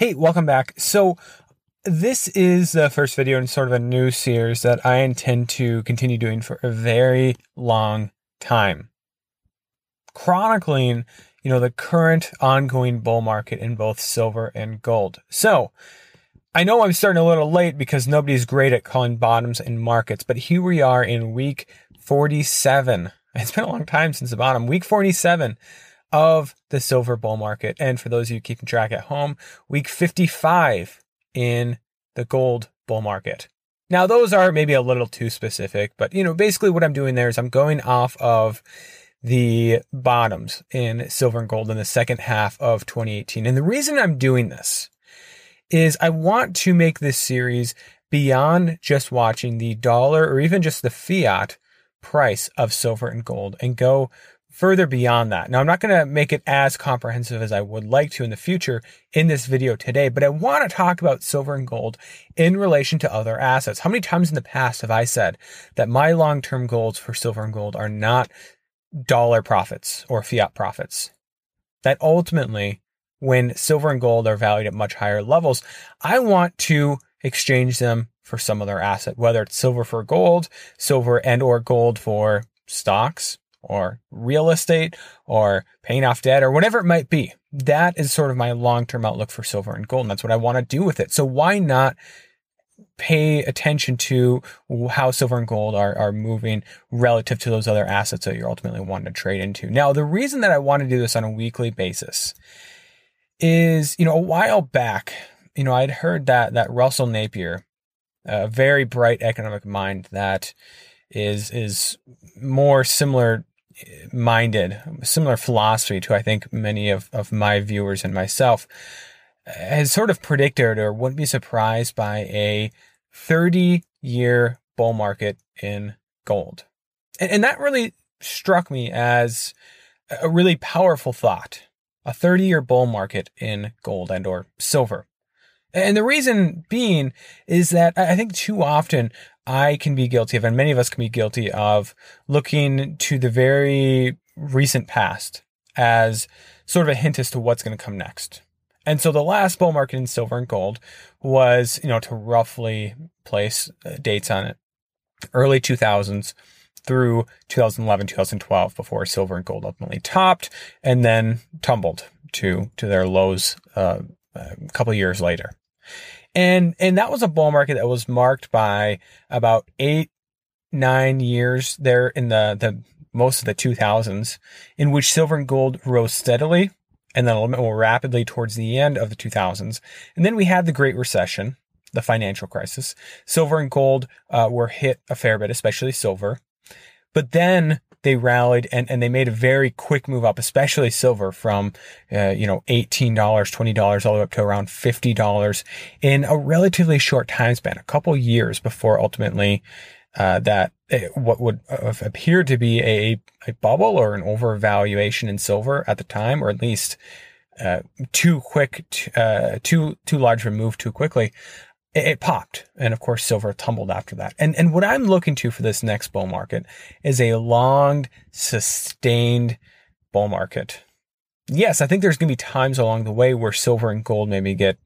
Hey, welcome back. So, this is the first video in sort of a new series that I intend to continue doing for a very long time. Chronicling, you know, the current ongoing bull market in both silver and gold. So, I know I'm starting a little late because nobody's great at calling bottoms in markets, but here we are in week 47. It's been a long time since the bottom. Week 47 of the silver bull market. And for those of you keeping track at home, week 55 in the gold bull market. Now, those are maybe a little too specific, but you know, basically what I'm doing there is I'm going off of the bottoms in silver and gold in the second half of 2018. And the reason I'm doing this is I want to make this series beyond just watching the dollar or even just the fiat price of silver and gold and go further beyond that. Now, I'm not going to make it as comprehensive as I would like to in the future in this video today, but I want to talk about silver and gold in relation to other assets. How many times in the past have I said that my long-term goals for silver and gold are not dollar profits or fiat profits? That ultimately, when silver and gold are valued at much higher levels, I want to exchange them for some other asset, whether it's silver for gold, silver and or gold for stocks, or real estate or paying off debt or whatever it might be. That is sort of my long term outlook for silver and gold. And that's what I want to do with it. So why not pay attention to how silver and gold are, are moving relative to those other assets that you're ultimately wanting to trade into? Now, the reason that I want to do this on a weekly basis is, you know, a while back, you know, I'd heard that, that Russell Napier, a very bright economic mind that is, is more similar minded, similar philosophy to I think many of, of my viewers and myself, has sort of predicted or wouldn't be surprised by a 30 year bull market in gold. And, and that really struck me as a really powerful thought. A 30 year bull market in gold and or silver. And the reason being is that I think too often I can be guilty of, and many of us can be guilty of looking to the very recent past as sort of a hint as to what's going to come next. And so the last bull market in silver and gold was, you know, to roughly place uh, dates on it, early 2000s through 2011, 2012 before silver and gold ultimately topped and then tumbled to, to their lows uh, a couple years later. And, and that was a bull market that was marked by about eight, nine years there in the, the most of the 2000s in which silver and gold rose steadily and then a little bit more rapidly towards the end of the 2000s. And then we had the Great Recession, the financial crisis. Silver and gold uh, were hit a fair bit, especially silver. But then they rallied and, and they made a very quick move up, especially silver from, uh, you know, $18, $20 all the way up to around $50 in a relatively short time span, a couple years before ultimately, uh, that uh, what would have appeared to be a, a bubble or an overvaluation in silver at the time, or at least, uh, too quick, uh, too, too large a move too quickly it, it popped. And of course, silver tumbled after that. And, and what I'm looking to for this next bull market is a long, sustained bull market. Yes, I think there's going to be times along the way where silver and gold maybe get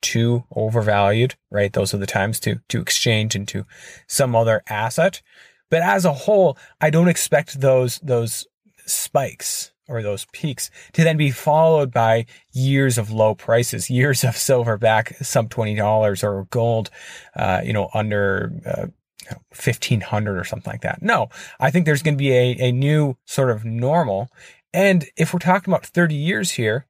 too overvalued, right? Those are the times to, to exchange into some other asset. But as a whole, I don't expect those, those spikes or those peaks to then be followed by years of low prices, years of silver back sub $20 or gold, uh, you know, under, uh, 1500 or something like that. No, I think there's going to be a, a new sort of normal. And if we're talking about 30 years here,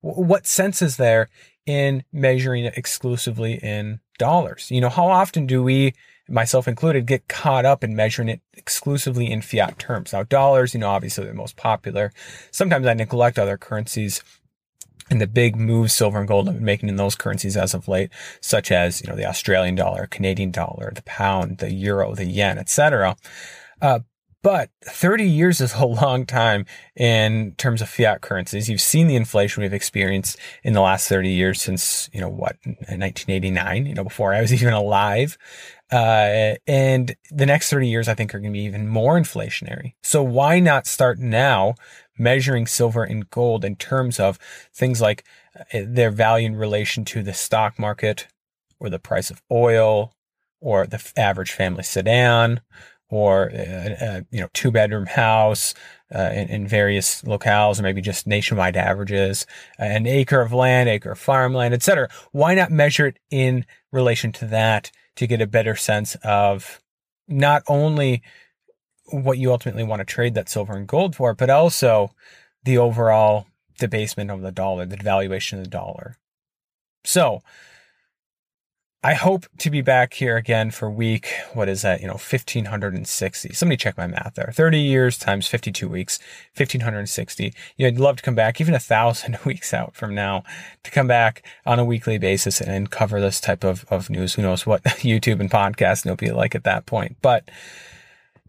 what sense is there in measuring it exclusively in dollars? You know, how often do we myself included, get caught up in measuring it exclusively in fiat terms. Now, dollars, you know, obviously the most popular. Sometimes I neglect other currencies and the big moves silver and gold have been making in those currencies as of late, such as, you know, the Australian dollar, Canadian dollar, the pound, the euro, the yen, etc. Uh, but 30 years is a long time in terms of fiat currencies. You've seen the inflation we've experienced in the last 30 years since, you know, what, 1989, you know, before I was even alive. Uh, and the next 30 years, I think are going to be even more inflationary. So why not start now measuring silver and gold in terms of things like uh, their value in relation to the stock market or the price of oil or the average family sedan or a, uh, a uh, you know two bedroom house uh, in, in, various locales or maybe just nationwide averages an acre of land acre of farmland etc why not measure it in relation to that to get a better sense of not only what you ultimately want to trade that silver and gold for, but also the overall debasement of the dollar, the devaluation of the dollar. So I hope to be back here again for week, what is that? You know, 1560. Somebody check my math there. 30 years times 52 weeks, 1560. You know, I'd love to come back even a thousand weeks out from now to come back on a weekly basis and cover this type of, of news. Who knows what YouTube and podcast will be like at that point. But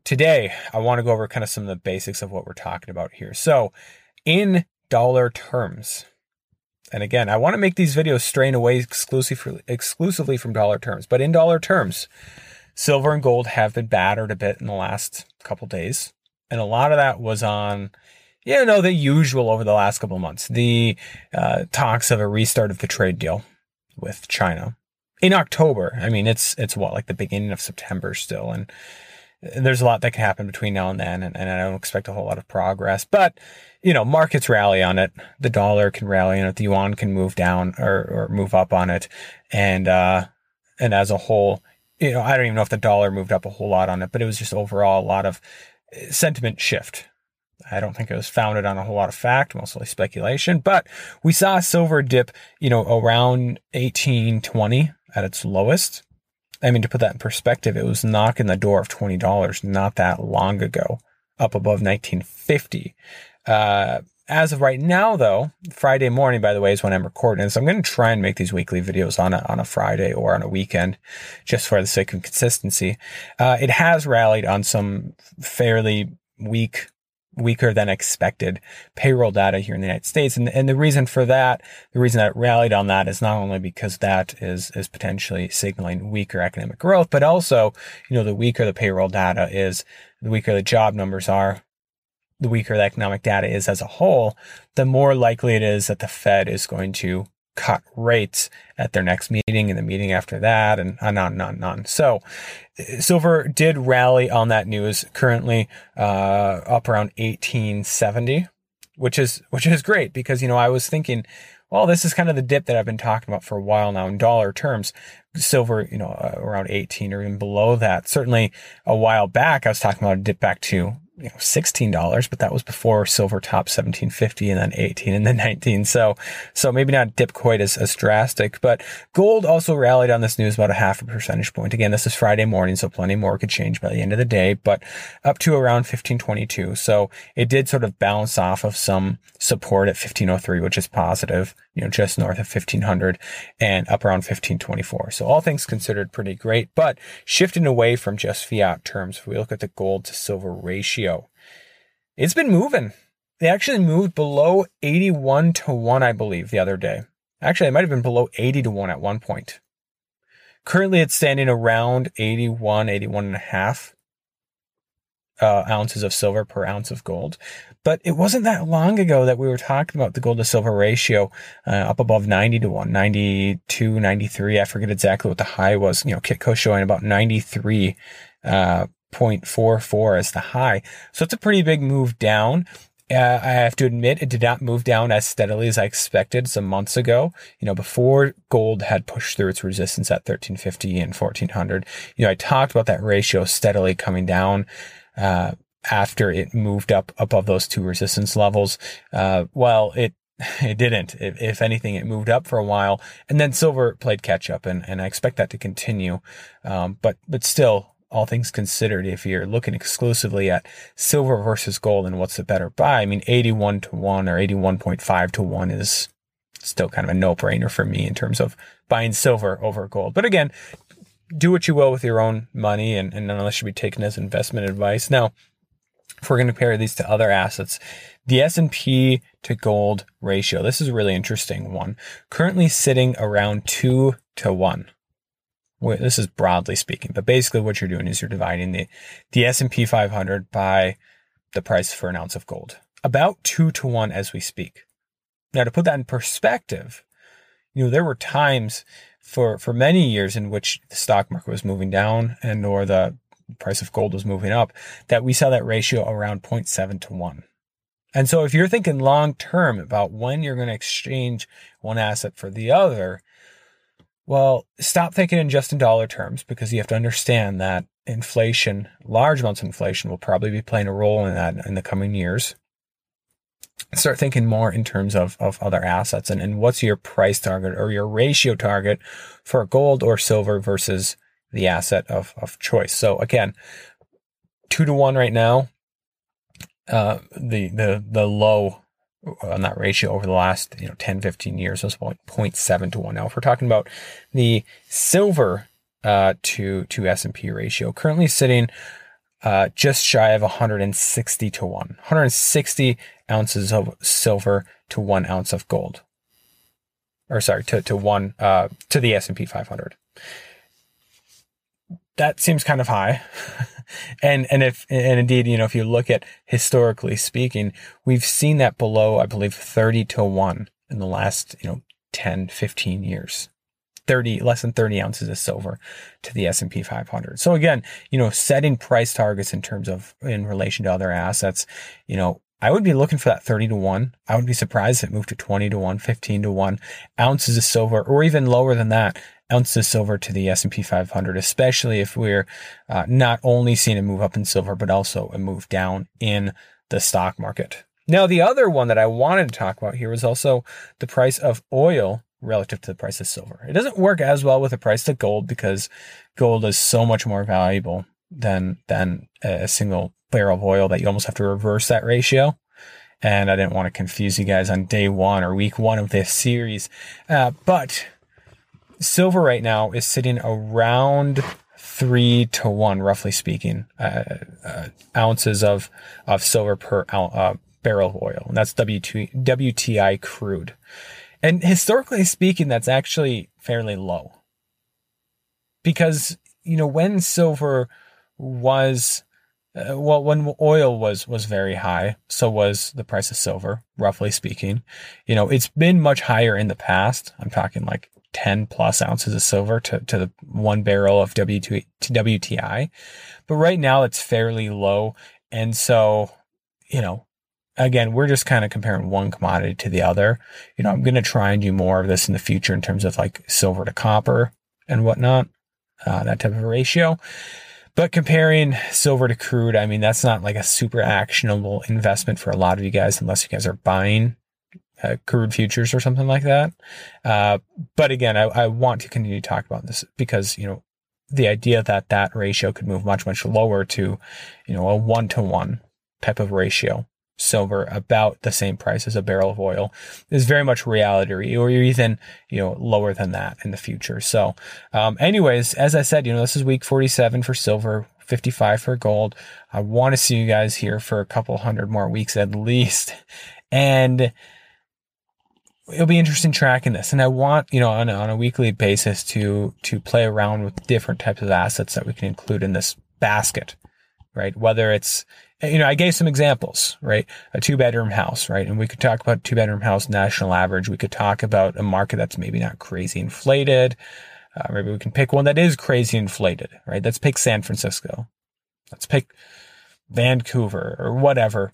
Today, I want to go over kind of some of the basics of what we're talking about here. So, in dollar terms, and again, I want to make these videos strain away exclusively, exclusively from dollar terms, but in dollar terms, silver and gold have been battered a bit in the last couple days. And a lot of that was on, you know, the usual over the last couple months. The uh, talks of a restart of the trade deal with China in October. I mean, it's, it's what, like the beginning of September still. And, there's a lot that can happen between now and then, and, and, I don't expect a whole lot of progress. But you know, markets rally on it. The dollar can rally on it. The yuan can move down or, or move up on it, and uh, and as a whole, you know, I don't even know if the dollar moved up a whole lot on it, but it was just overall a lot of uh, sentiment shift. I don't think it was founded on a whole lot of fact, mostly speculation. But we saw silver dip, you know, around 1820 at its lowest I mean, to put that in perspective, it was knocking the door of $20 not that long ago, up above 1950. Uh, as of right now, though, Friday morning, by the way, is when I'm recording So I'm going to try and make these weekly videos on a, on a Friday or on a weekend, just for the sake of consistency. Uh, it has rallied on some fairly weak weaker than expected payroll data here in the United States. And, and the reason for that, the reason that rallied on that is not only because that is, is potentially signaling weaker economic growth, but also, you know, the weaker the payroll data is, the weaker the job numbers are, the weaker the economic data is as a whole, the more likely it is that the Fed is going to cut rates at their next meeting and the meeting after that and on and on and on. So silver did rally on that news currently, uh, up around 1870, which is, which is great because, you know, I was thinking, well, this is kind of the dip that I've been talking about for a while now in dollar terms. Silver, you know, uh, around 18 or even below that. Certainly a while back, I was talking about a dip back to you know, $16, but that was before silver top 1750 and then 18 and then 19. So, so maybe not dip quite as, as drastic, but gold also rallied on this news about a half a percentage point. Again, this is Friday morning, so plenty more could change by the end of the day, but up to around 1522. So it did sort of bounce off of some support at 1503, which is positive, you know, just north of 1500 and up around 1524. So all things considered pretty great, but shifting away from just fiat terms, if we look at the gold to silver ratio, it's been moving. They actually moved below 81 to 1, I believe, the other day. Actually, it might have been below 80 to 1 at one point. Currently, it's standing around 81, 81 and a half uh, ounces of silver per ounce of gold. But it wasn't that long ago that we were talking about the gold to silver ratio uh, up above 90 to 1, 92, 93. I forget exactly what the high was. You know, Kitco showing about 93 uh, 0.44 as the high. So it's a pretty big move down. Uh, I have to admit, it did not move down as steadily as I expected some months ago. You know, before gold had pushed through its resistance at 1350 and 1400. You know, I talked about that ratio steadily coming down, uh, after it moved up above those two resistance levels. Uh, well, it, it didn't. If, if, anything, it moved up for a while and then silver played catch up and, and I expect that to continue. Um, but, but still, all things considered, if you're looking exclusively at silver versus gold and what's the better buy, I mean, 81 to 1 or 81.5 to 1 is, still kind of a no brainer for me in terms of buying silver over gold. But again, do what you will with your own money and, and none of this should be taken as investment advice. Now, if we're going to compare these to other assets, the S&P to gold ratio, this is a really interesting one. Currently sitting around two to one. This is broadly speaking, but basically what you're doing is you're dividing the, the S&P 500 by the price for an ounce of gold. About two to one as we speak. Now to put that in perspective, you know, there were times for, for many years in which the stock market was moving down and or the price of gold was moving up that we saw that ratio around 0.7 to 1. And so if you're thinking long term about when you're going to exchange one asset for the other, well, stop thinking in just in dollar terms because you have to understand that inflation, large amounts of inflation will probably be playing a role in that in the coming years. Start thinking more in terms of, of other assets and, and what's your price target or your ratio target for gold or silver versus the asset of, of choice. So again, two to one right now. Uh, the, the, the low on that ratio over the last, you know, 10, 15 years was about 0.7 to one. Now, if we're talking about the silver, uh, to, to S&P ratio, currently sitting, uh, just shy of 160 to one, 160 ounces of silver to one ounce of gold or sorry, to, to one, uh, to the S&P 500 that seems kind of high. and, and if, and indeed, you know, if you look at historically speaking, we've seen that below, I believe, 30 to 1 in the last, you know, 10, 15 years. 30, less than 30 ounces of silver to the S&P 500. So again, you know, setting price targets in terms of, in relation to other assets, you know, I would be looking for that 30 to 1. I would be surprised if it moved to 20 to 1, 15 to 1 ounces of silver or even lower than that ounces of silver to the S&P 500, especially if we're uh, not only seeing a move up in silver, but also a move down in the stock market. Now, the other one that I wanted to talk about here was also the price of oil relative to the price of silver. It doesn't work as well with the price of gold because gold is so much more valuable than, than a single barrel of oil that you almost have to reverse that ratio. And I didn't want to confuse you guys on day one or week one of this series. Uh, but silver right now is sitting around three to one, roughly speaking, uh, uh, ounces of of silver per uh, barrel of oil, and that's WT, WTI crude. And historically speaking, that's actually fairly low. Because you know when silver was uh, well when oil was was very high so was the price of silver roughly speaking. You know it's been much higher in the past. I'm talking like 10 plus ounces of silver to, to the one barrel of W2, WTI. But right now it's fairly low. And so, you know, again, we're just kind of comparing one commodity to the other. You know, I'm going to try and do more of this in the future in terms of like silver to copper and whatnot, uh, that type of ratio. But comparing silver to crude, I mean, that's not like a super actionable investment for a lot of you guys unless you guys are buying uh, crude futures or something like that. Uh, but again, I, I want to continue to talk about this because, you know, the idea that that ratio could move much, much lower to, you know, a one to one type of ratio, silver about the same price as a barrel of oil is very much reality or even, you know, lower than that in the future. So, um, anyways, as I said, you know, this is week 47 for silver. 55 for gold. I want to see you guys here for a couple hundred more weeks at least. And it'll be interesting tracking this. And I want, you know, on a, on a weekly basis to, to play around with different types of assets that we can include in this basket, right? Whether it's, you know, I gave some examples, right? A two bedroom house, right? And we could talk about two bedroom house national average. We could talk about a market that's maybe not crazy inflated. Uh, maybe we can pick one that is crazy inflated, right? Let's pick San Francisco. Let's pick Vancouver or whatever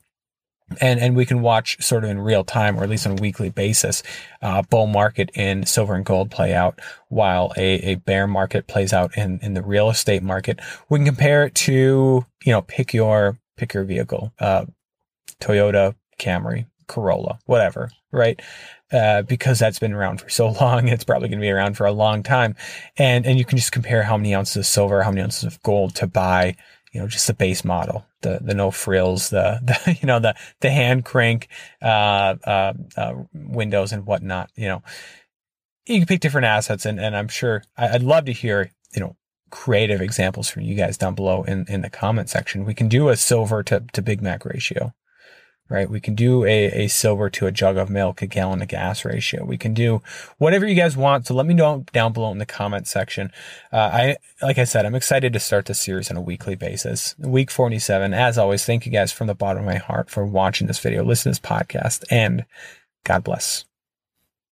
and and we can watch sort of in real time or at least on a weekly basis uh, bull market in silver and gold play out while a, a bear market plays out in in the real estate market. We can compare it to you know pick your pick your vehicle uh, toyota camry corolla whatever right? Uh, because that's been around for so long it's probably going to be around for a long time. And and you can just compare how many ounces of silver how many ounces of gold to buy you know, just the base model, the the no frills, the, the you know the the hand crank uh, uh, uh, windows and whatnot. You know, you can pick different assets, and and I'm sure I'd love to hear you know creative examples from you guys down below in in the comment section. We can do a silver to to Big Mac ratio right? We can do a, a silver to a jug of milk, a gallon of gas ratio. We can do whatever you guys want. So let me know down below in the comment section. Uh, I, like I said, I'm excited to start this series on a weekly basis. Week 47. As always, thank you guys from the bottom of my heart for watching this video, listening to this podcast, and God bless.